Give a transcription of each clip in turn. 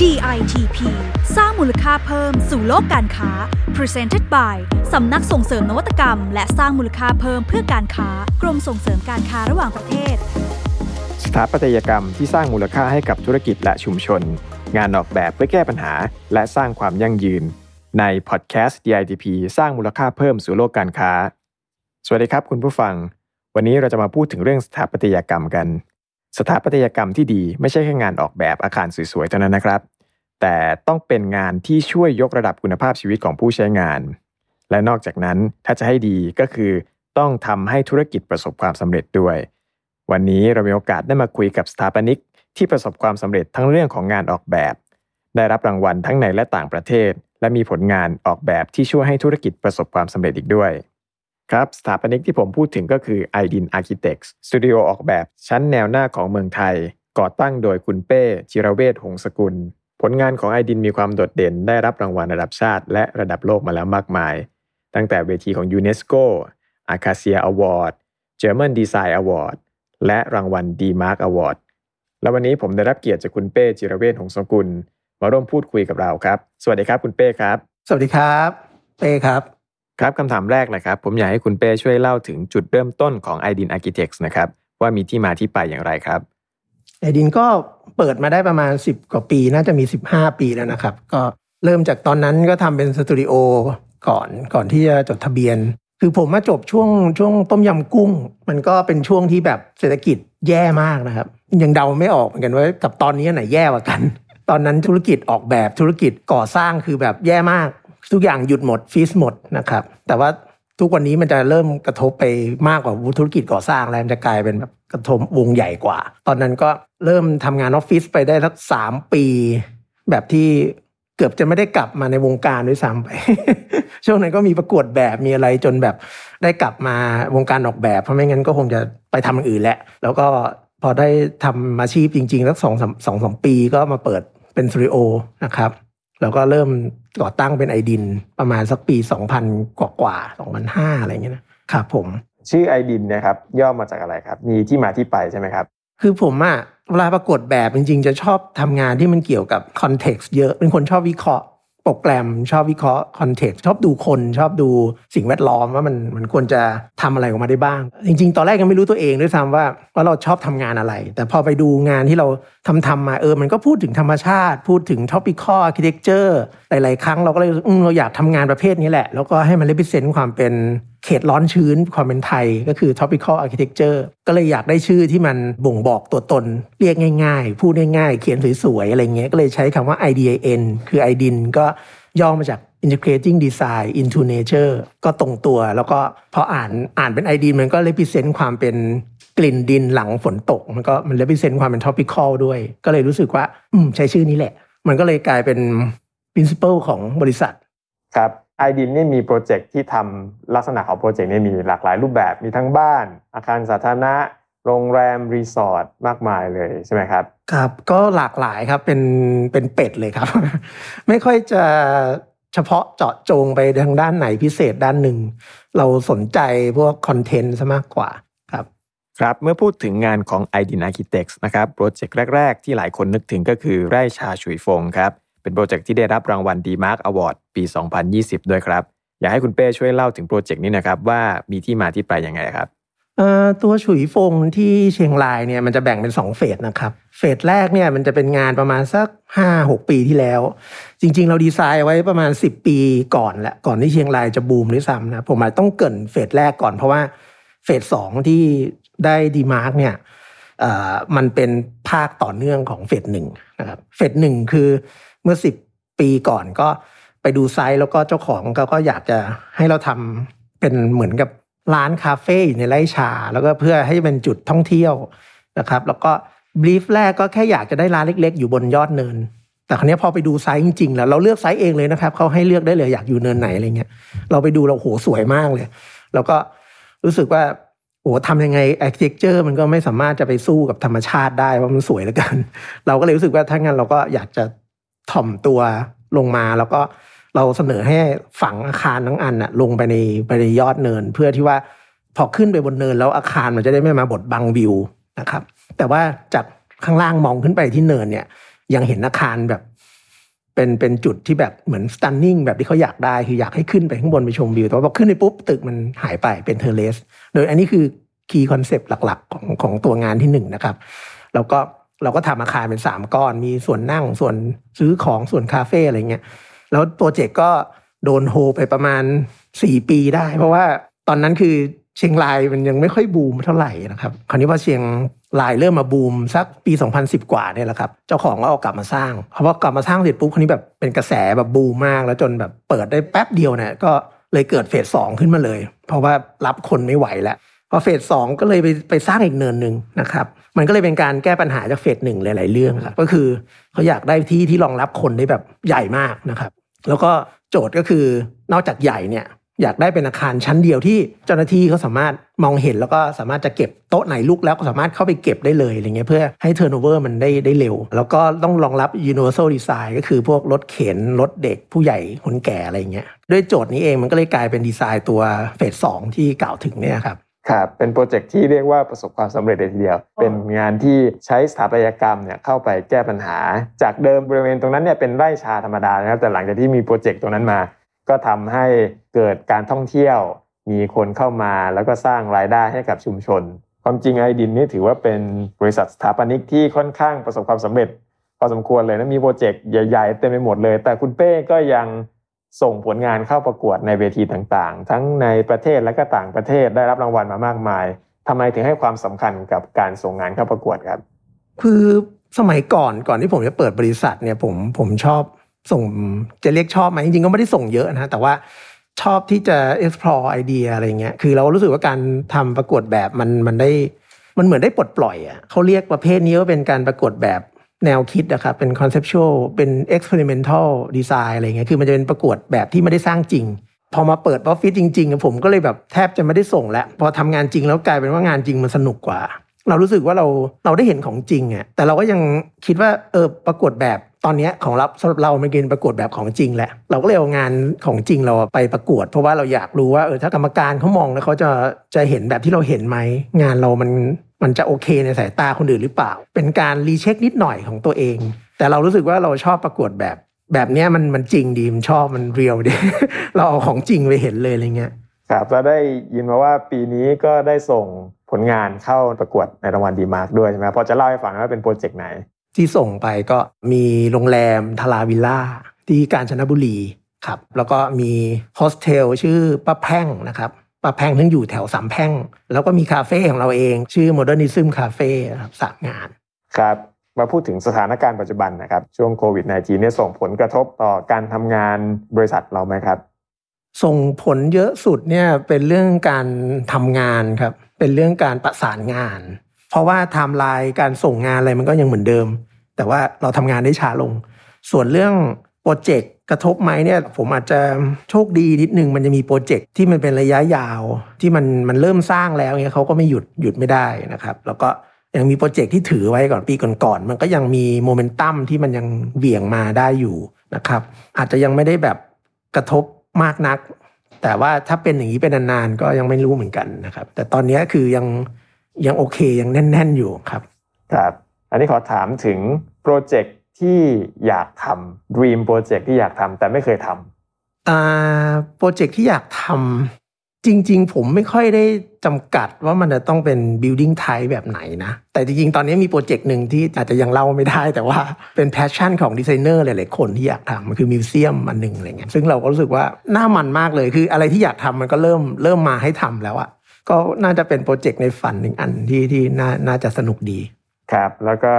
DITP สร้างมูลค่าเพิ่มสู่โลกการค้า Presented by สำนักส่งเสริมนวัตกรรม และสร้างมูลค่าเพิ่มเพื่อการค้ากรมส่งเสริมการค้าระหว่างประเทศ สถาปัตยกรรมที่สร้างมูลค่าให้กับธุรกิจและชุมชน งานออกแบบเพื่อแก้ปัญหา และสร้างความยั่งยืน ในพอดแคสต์ DITP สร้างมูลค่าเพิ่มสู่โลกการค้า สวัสดีครับคุณผู้ฟัง วันนี้เราจะมาพูดถึงเรื่องสถาปัตยกรรมกัน สถาปัตยกรรมที่ดีไม่ใช่แค่งานออกแบบอาคารสวยๆเท่านั้นนะครับ แต่ต้องเป็นงานที่ช่วยยกระดับคุณภาพชีวิตของผู้ใช้งาน และนอกจากนั้นถ้าจะให้ดีก็คือต้องทำให้ธุรกิจประสบความสำเร็จด้วย วันนี้เรามีโอกาสได้มาคุยกับสถาปนิกที่ประสบความสำเร็จทั้งเรื่องของงานออกแบบ ได้รับรางวัลทั้งในและต่างประเทศ และมีผลงานออกแบบที่ช่วยให้ธุรกิจประสบความสำเร็จอีกด้วย ครับสถาปนิกที่ผมพูดถึงก็คือ i d i n Architects สตูดิโอออกแบบชั้นแนวหน้าของเมืองไทย ก่อตั้งโดยคุณเป้จิรเวชหงสกุล ผลงานของ i d i n มีความโดดเด่นได้รับรางวัลระดับชาติ และระดับโลกมาแล้วมากมาย ตั้งแต่เวทีของยูเนสโกอาคาเซียอวอร์ดเจอร์ a n Design Award และรางวัล d m a r k Award และวันนี้ผมได้รับเกียรติจากคุณเป้จิรเวชหงสกุล มาร่วมพูดคุยกับเราครับ สวัสดีครับคุณเป้ครับ สวัสดีครับ เป้ครับ ครับคำถามแรกเลยครับ ผมอยากให้คุณเป้ช่วยเล่าถึงจุดเริ่มต้นของ i d i n Architects นะครับ ว่ามีที่มาที่ไปอย่างไรครับไอดินก็เปิดมาได้ประมาณ 10 กว่าปีน่าจะมี 15 ปีแล้วนะครับ ก็เริ่มจากตอนนั้นก็ทำเป็นสตูดิโอก่อนก่อนที่จะจดทะเบียน คือผมมาจบช่วงช่วงต้มยำกุ้ง มันก็เป็นช่วงที่แบบเศรษฐกิจแย่มากนะครับ ยังเดาไม่ออกเหมือนกันว่ากับตอนนี้ไหนแย่กว่ากัน ตอนนั้นธุรกิจออกแบบธุรกิจก่อสร้างคือแบบแย่มาก ทุกอย่างหยุดหมดฟีสหมดนะครับ แต่ว่าทุกวันนี้มันจะเริ่มกระทบไปมากกว่าธุรกิจก่อสร้างแล้วมันจะกลายเป็นแบบกระทบวงใหญ่กว่า ตอนนั้นก็เริ่มทำงานออฟฟิศไปได้สักสามปี แบบที่เกือบจะไม่ได้กลับมาในวงการด้วยซ้ำไป ช่วงนั้นก็มีประกวดแบบมีอะไรจนแบบได้กลับมาวงการออกแบบ เพราะไม่งั้นก็คงจะไปทำอย่างอื่นแหละ แล้วก็พอได้ทำอาชีพจริงๆสักสองสองสองปีก็มาเปิดเป็นสตูดิโอนะครับ แล้วก็เริ่มก่อตั้งเป็น IDIN ประมาณสักปี 2000 กว่ากว่า2005 อะไรเงี้ยนะครับผม ชื่อ i d i n นะครับย่อมาจากอะไรครับ มีที่มาที่ไปใช่ไหมครับ คือผมอะเวลาประกวดแบบจริง ๆ จะชอบทำงานที่มันเกี่ยวกับ context เยอะเป็นคนชอบวิเคราะห์ โปรแกรมชอบวิเคราะห์ context ชอบดูคนชอบดูสิ่งแวดล้อมว่ามันมันควรจะทำอะไรออกมาได้บ้าง จริง ๆ ตอนแรกยังไม่รู้ตัวเองด้วยซ้ำว่าว่าเราชอบทำงานอะไร แต่พอไปดูงานที่เราทำทำมาเออมันก็พูดถึงธรรมชาติ พูดถึง topical architecture หลาย ๆ ครั้งเราก็เลยเราอยากทำงานประเภทนี้แหละ แล้วก็ให้มันเลพิเซนต์ความเป็น เขตร้อนชื้นความเป็นไทยก็คือ topical architecture ก็เลยอยากได้ชื่อที่มันบ่งบอกตัวตนเรียกง่ายๆ พูดง่ายๆ เขียนสวยๆ อะไรเงี้ยก็เลยใช้คำว่า IDIN คือ IDIN ก็ย่อมาจาก integrating design into nature ก็ตรงตัว แล้วก็พออ่านอ่านเป็น IDIN มันก็ represent ความเป็นกลิ่นดินหลังฝนตก มันก็มัน represent ความเป็น tropical ด้วย ก็เลยรู้สึกว่า อืมใช้ชื่อนี้แหละ มันก็เลยกลายเป็น principle ของบริษัทครับ i d i n นี่มีโปรเจกต์ที่ทำลักษณะของโปรเจกต์นี่มีหลากหลายรูปแบบมีทั้งบ้าน อาคารสาธารณะ โรงแรม รีสอร์ทมากมายเลยใช่ไหมครับ ครับ ก็หลากหลายครับเป็นเป็นเป็ดเลยครับ ไม่ค่อยจะเฉพาะเจาะจงไปทางด้านไหนพิเศษด้านหนึ่ง เราสนใจพวกคอนเทนต์ซะมากกว่าครับ ครับเมื่อพูดถึงงานของ i d i n Architects นะครับโปรเจกต์แรก ๆ ที่หลายคนนึกถึงก็คือไร่ชาฉุยฟงครับ เป็นโปรเจกต์ที่ได้รับรางวัล d m a r k Award ปี 2020 ด้วยครับ อยากให้คุณเป้ช่วยเล่าถึงโปรเจกต์นี้นะครับว่ามีที่มาที่ไปยังไงครับตัวฉุยฟงที่เชียงรายเนี่ยมันจะแบ่งเป็น 2 phase นะครับ phase แรกเนี่ยมันจะเป็นงานประมาณสัก 5-6 ปีที่แล้ว จริง ๆ เราดีไซน์ไว้ประมาณ 10 ปีก่อนแหละก่อนที่เชียงรายจะบูมด้วยซ้ำนะผมอาจต้องเกริ่น phase แรกก่อนเพราะว่า phase สองที่ได้ DEmark เนี่ย มันเป็นภาคต่อเนื่องของ phase หนึ่งนะครับ phase หนึ่งคือเมื่อ10ปีก่อนก็ไปดู site แล้วก็เจ้าของเขาก็อยากจะให้เราทำเป็นเหมือนกับร้านคาเฟ่อยู่ในไร่ชา แล้วก็เพื่อให้เป็นจุดท่องเที่ยวนะครับ แล้วก็บลีฟแรกก็แค่อยากจะได้ร้านเล็ก ๆ อยู่บนยอดเนิน แต่ครั้นี้พอไปดูไซส์จริงๆแล้วเราเลือกไซส์เองเลยนะครับเขาให้เลือกได้เลยอยากอยู่เนินไหนอะไรเงี้ยเราไปดูเราโหสวยมากเลย แล้วก็รู้สึกว่า โอ้ทำยังไง architecture มันก็ไม่สามารถจะไปสู้กับธรรมชาติได้ว่ามันสวยเหลือเกิน เราก็เลยรู้สึกว่าถ้างั้นเราก็อยากจะถ่อมตัวลงมาแล้วก็เราเสนอให้ฝังอาคารทั้งอันน่ะลงไปในไปในยอดเนิน เพื่อที่ว่าพอขึ้นไปบนเนินแล้วอาคารมันจะได้ไม่มาบดบังวิวนะครับ แต่ว่าจากข้างล่างมองขึ้นไปที่เนินเนี่ย ยังเห็นอาคารแบบ เป็นเป็นจุดที่แบบเหมือน stunning แบบที่เขาอยากได้คืออยากให้ขึ้นไปข้างบนไปชมวิว แต่ว่าพอขึ้นไปปุ๊บตึกมันหายไปเป็น terrace โดยอันนี้คือ key concept หลักๆ ของของตัวงานที่หนึ่งนะครับ แล้วก็เราก็ทำอาคารเป็นสามก้อน มีส่วนนั่งส่วนซื้อของส่วนคาเฟ่อะไรเงี้ยแล้วโปรเจกต์ก็โดนโฮไปประมาณสี่ปีได้ เพราะว่าตอนนั้นคือเชียงรายมันยังไม่ค่อยบูมเท่าไหร่นะครับ คราวนี้พอเชียง รายเริ่มมาบูมสักปี 2010 กว่าเนี่ยแหละครับ เจ้าของก็เอากลับมาสร้างพอว่ากลับมาสร้างเสร็จปุ๊บคราวนี้แบบเป็นกระแสแบบบูมมาก แล้วจนแบบเปิดได้แป๊บเดียวเนี่ยก็เลยเกิดเฟสสองขึ้นมาเลย เพราะว่ารับคนไม่ไหวแล้วพอเฟสสองก็เลยไปไปสร้างอีกเนินหนึ่งนะครับ มันก็เลยเป็นการแก้ปัญหาจากเฟสหนึ่งหลาย ๆ เรื่องครับก็คือเขาอยากได้ที่ที่รองรับคนได้แบบใหญ่มากนะครับ แล้วก็โจทย์ก็คือนอกจากใหญ่เนี่ย อยากได้เป็นอาคารชั้นเดียวที่เจ้าหน้าที่เขาสามารถมองเห็นแล้วก็สามารถจะเก็บโต๊ะไหนลุกแล้วก็สามารถเข้าไปเก็บได้เลยอะไรเงี้ยเพื่อให้ turnover มันได้ได้เร็ว แล้วก็ต้องรองรับ universal design ก็คือพวกรถเข็น รถเด็กผู้ใหญ่คนแก่อะไรเงี้ยด้วยโจทย์นี้เองมันก็เลยกลายเป็นดีไซน์ตัวเฟสสองที่กล่าวถึงเนี่ยครับครับเป็นโปรเจกต์ที่เรียกว่าประสบความสำเร็จเลยทีเดียว เป็นงานที่ใช้สถาปัตยกรรมเนี่ยเข้าไปแก้ปัญหา จากเดิมบริเวณตรงนั้นเนี่ยเป็นไร่ชาธรรมดานะครับแต่หลังจากที่มีโปรเจกต์ตรงนั้นมา ก็ทำให้เกิดการท่องเที่ยว มีคนเข้ามาแล้วก็สร้างรายได้ให้กับชุมชน ความจริงไอดินนี่ถือว่าเป็นบริษัทสถาปนิกที่ค่อนข้างประสบความสำเร็จพอสมควรเลยนะมีโปรเจกต์ใหญ่ๆเต็มไปหมดเลย แต่คุณเป้ก็ยังส่งผลงานเข้าประกวดในเวทีต่างๆ ทั้งในประเทศและก็ต่างประเทศได้รับรางวัลมามากมายทำไมถึงให้ความสำคัญกับการส่งงานเข้าประกวดครับ คือสมัยก่อนก่อนที่ผมจะเปิดบริษัทเนี่ยผมผมชอบ ส่งจะเรียกชอบไหมจริงๆก็ไม่ได้ส่งเยอะนะแต่ว่าชอบที่จะ explore ไอเดียอะไรเงี้ย คือเรารู้สึกว่าการทำประกวดแบบมันมันได้ มันเหมือนได้ปลดปล่อยอะเขาเรียกประเภทนี้ว่าเป็นการประกวดแบบแนวคิดนะครับเป็น conceptual เป็น experimental design อะไรเงี้ย คือมันจะเป็นประกวดแบบที่ไม่ได้สร้างจริง พอมาเปิดออฟฟิศจริงๆผมก็เลยแบบแทบจะไม่ได้ส่งแล้ว พอทำงานจริงแล้วกลายเป็นว่างานจริงมันสนุกกว่า เรารู้สึกว่าเราเราได้เห็นของจริงอะแต่เราก็ยังคิดว่าเออประกวดแบบ ตอนนี้ของเราสำหรับเรามันเป็นประกวดแบบของจริงแหละ เราก็เลยเอางานของจริงเราไปประกวด เพราะว่าเราอยากรู้ว่าเออถ้ากรรมการเขามองแล้วเขาจะจะเห็นแบบที่เราเห็นไหมงานเรามันมันจะโอเคในสายตาคนอื่นหรือเปล่า เป็นการ recheck นิดหน่อยของตัวเอง แต่เรารู้สึกว่าเราชอบประกวดแบบแบบนี้มันมันจริงดีมันชอบมัน real ดีเราเอาของจริงไปเห็นเลยอะไรเงี้ยครับแล้วได้ยินมาว่าปีนี้ก็ได้ส่งผลงานเข้าประกวดในรางวัล DEmark ด้วยใช่ไหมพอจะเล่าให้ฟังว่าเป็นโปรเจกต์ไหน ที่ส่งไปก็มีโรงแรมทาราวิลล่าที่กาญจนบุรีครับแล้วก็มีโฮสเทลชื่อป้าแพ่งนะครับป้าแพ่งทั้งอยู่แถวสามแพ่ง แล้วก็มีคาเฟ่ของเราเอง ชื่อ Modernism Cafe ครับสามงานครับมาพูดถึงสถานการณ์ปัจจุบันนะครับช่วงโควิด -19 เนี่ยส่งผลกระทบต่อการทำงานบริษัทเราไหมครับ ส่งผลเยอะสุดเนี่ยเป็นเรื่องการทำงานครับเป็นเรื่องการประสานงาน เพราะว่าไทม์ไลน์การส่งงานอะไรมันก็ยังเหมือนเดิม แต่ว่าเราทำงานได้ช้าลง ส่วนเรื่องโปรเจกต์กระทบไหมเนี่ยผมอาจจะโชคดีนิดนึงมันจะมีโปรเจกต์ที่มันเป็นระยะยาวที่มันมันเริ่มสร้างแล้วเนี่ยเขาก็ไม่หยุดหยุดไม่ได้นะครับ แล้วก็ยังมีโปรเจกต์ที่ถือไว้ก่อนปีก่อนๆมันก็ยังมีโมเมนตัมที่มันยังเหวี่ยงมาได้อยู่นะครับอาจจะยังไม่ได้แบบกระทบมากนัก แต่ว่าถ้าเป็นอย่างนี้เป็นนานๆก็ยังไม่รู้เหมือนกันนะครับ แต่ตอนนี้คือยัง ยังโอเคยังแน่น ๆ อยู่ครับครับอันนี้ขอถามถึงโปรเจกต์ที่อยากทำ Dream โปรเจกต์ที่อยากทำแต่ไม่เคยทำอ่าโปรเจกต์ที่อยากทำจริง ๆ ผมไม่ค่อยได้จำกัดว่ามันจะต้องเป็น building type แบบไหนนะ แต่จริง ๆ ตอนนี้มีโปรเจกต์หนึ่งที่อาจจะยังเล่าไม่ได้ แต่ว่าเป็น passion ของดีไซเนอร์หลาย ๆ คนที่อยากทำมันคือ museum อันหนึ่งอะไรเงี้ยซึ่งเราก็รู้สึกว่าน่ามันมากเลยคืออะไรที่อยากทำมันก็เริ่มเริ่มมาให้ทำแล้วอะ ก็น่าจะเป็นโปรเจกต์ในฝันหนึ่งอันที่ที่น่าน่าจะสนุกดี ครับ แล้วก็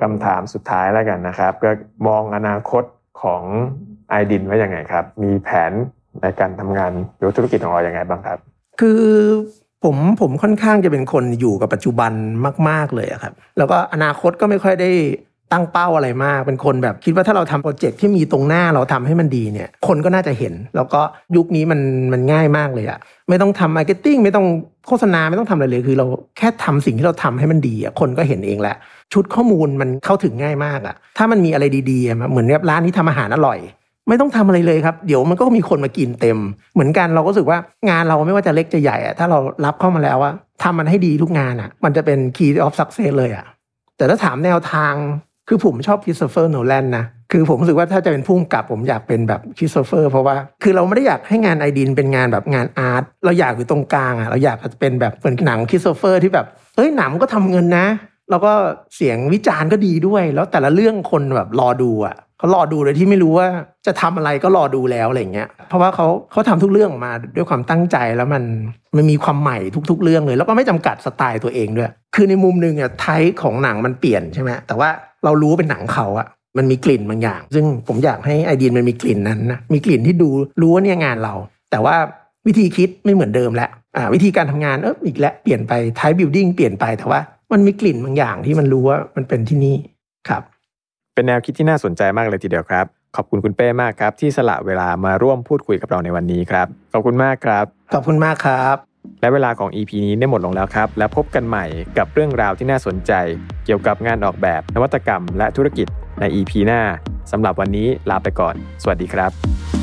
คำถามสุดท้ายแล้วกันนะครับ ก็มองอนาคตของไอดินไว้ยังไงครับ มีแผนในการทำงานหรือธุรกิจของเราอย่างไงบ้างครับ คือผมผมค่อนข้างจะเป็นคนอยู่กับปัจจุบันมาก ๆเลยอะครับ แล้วก็อนาคตก็ไม่ค่อยได้ ตั้งเป้าอะไรมาก เป็นคนแบบคิดว่าถ้าเราทำโปรเจกต์ที่มีตรงหน้าเราทำให้มันดีเนี่ย คนก็น่าจะเห็น แล้วก็ยุคนี้มันมันง่ายมากเลยอะไม่ต้องทำ marketing ไม่ต้องโฆษณาไม่ต้องทำอะไรเลยคือเราแค่ทำสิ่งที่เราทำให้มันดีอะคนก็เห็นเองแหละชุดข้อมูลมันเข้าถึงง่ายมากอะถ้ามันมีอะไรดีๆเหมือนแบบร้านนี้ทำอาหารอร่อยไม่ต้องทำอะไรเลยครับ เดี๋ยวมันก็มีคนมากินเต็ม เหมือนกันเราก็รู้สึกว่างานเราไม่ว่าจะเล็กจะใหญ่อะถ้าเรารับเข้ามาแล้วว่าทำมันให้ดีทุกงานอะมันจะเป็น key of success เลยอะแต่ถ้าถามแนวทาง คือผมชอบ Christopher Nolan นะคือผมรู้สึกว่าถ้าจะเป็นผู้กำกับผมอยากเป็นแบบคริสโตเฟอร์เพราะว่าคือเราไม่ได้อยากให้งาน IDIN เป็นงานแบบงาน art เราอยากอยู่ตรงกลางอะเราอยากจะเป็นแบบเหมือนหนังคริสโตเฟอร์ที่แบบเฮ้ยหนังก็ทำเงินนะ แล้วก็เสียงวิจารณ์ก็ดีด้วย แล้วแต่ละเรื่องคนแบบรอดูอะเขารอดูโดยที่ไม่รู้ว่าจะทำอะไรก็รอดูแล้วอะไรเงี้ย เพราะว่าเขาเขาทำทุกเรื่องมาด้วยความตั้งใจแล้วมันมันมีความใหม่ทุก ๆ เรื่องเลย แล้วก็ไม่จำกัดสไตล์ตัวเองด้วย คือในมุมหนึ่งอะ type ของหนังมันเปลี่ยนใช่ไหมแต่ว่า เรารู้ว่าเป็นหนังเขาอะมันมีกลิ่นบางอย่าง ซึ่งผมอยากให้ IDIN มันมีกลิ่นนั้นนะมีกลิ่นที่ดูรู้ว่าเนี่ยงานเรา แต่ว่าวิธีคิดไม่เหมือนเดิมแล้วอ่าวิธีการทำงานเอออีกแล้วเปลี่ยนไป type building เปลี่ยนไปแต่ว่ามันมีกลิ่นบางอย่างที่มันรู้ว่ามันเป็นที่นี่ครับ เป็นแนวคิดที่น่าสนใจมากเลยทีเดียวครับ ขอบคุณคุณเป้มากครับ ที่สละเวลามาร่วมพูดคุยกับเราในวันนี้ครับ ขอบคุณมากครับ ขอบคุณมากครับ และเวลาของ EP นี้ได้หมดลงแล้วครับ และพบกันใหม่กับเรื่องราวที่น่าสนใจ เกี่ยวกับงานออกแบบ นวัตกรรม และธุรกิจใน EP หน้าสำหรับวันนี้ลาไปก่อน สวัสดีครับ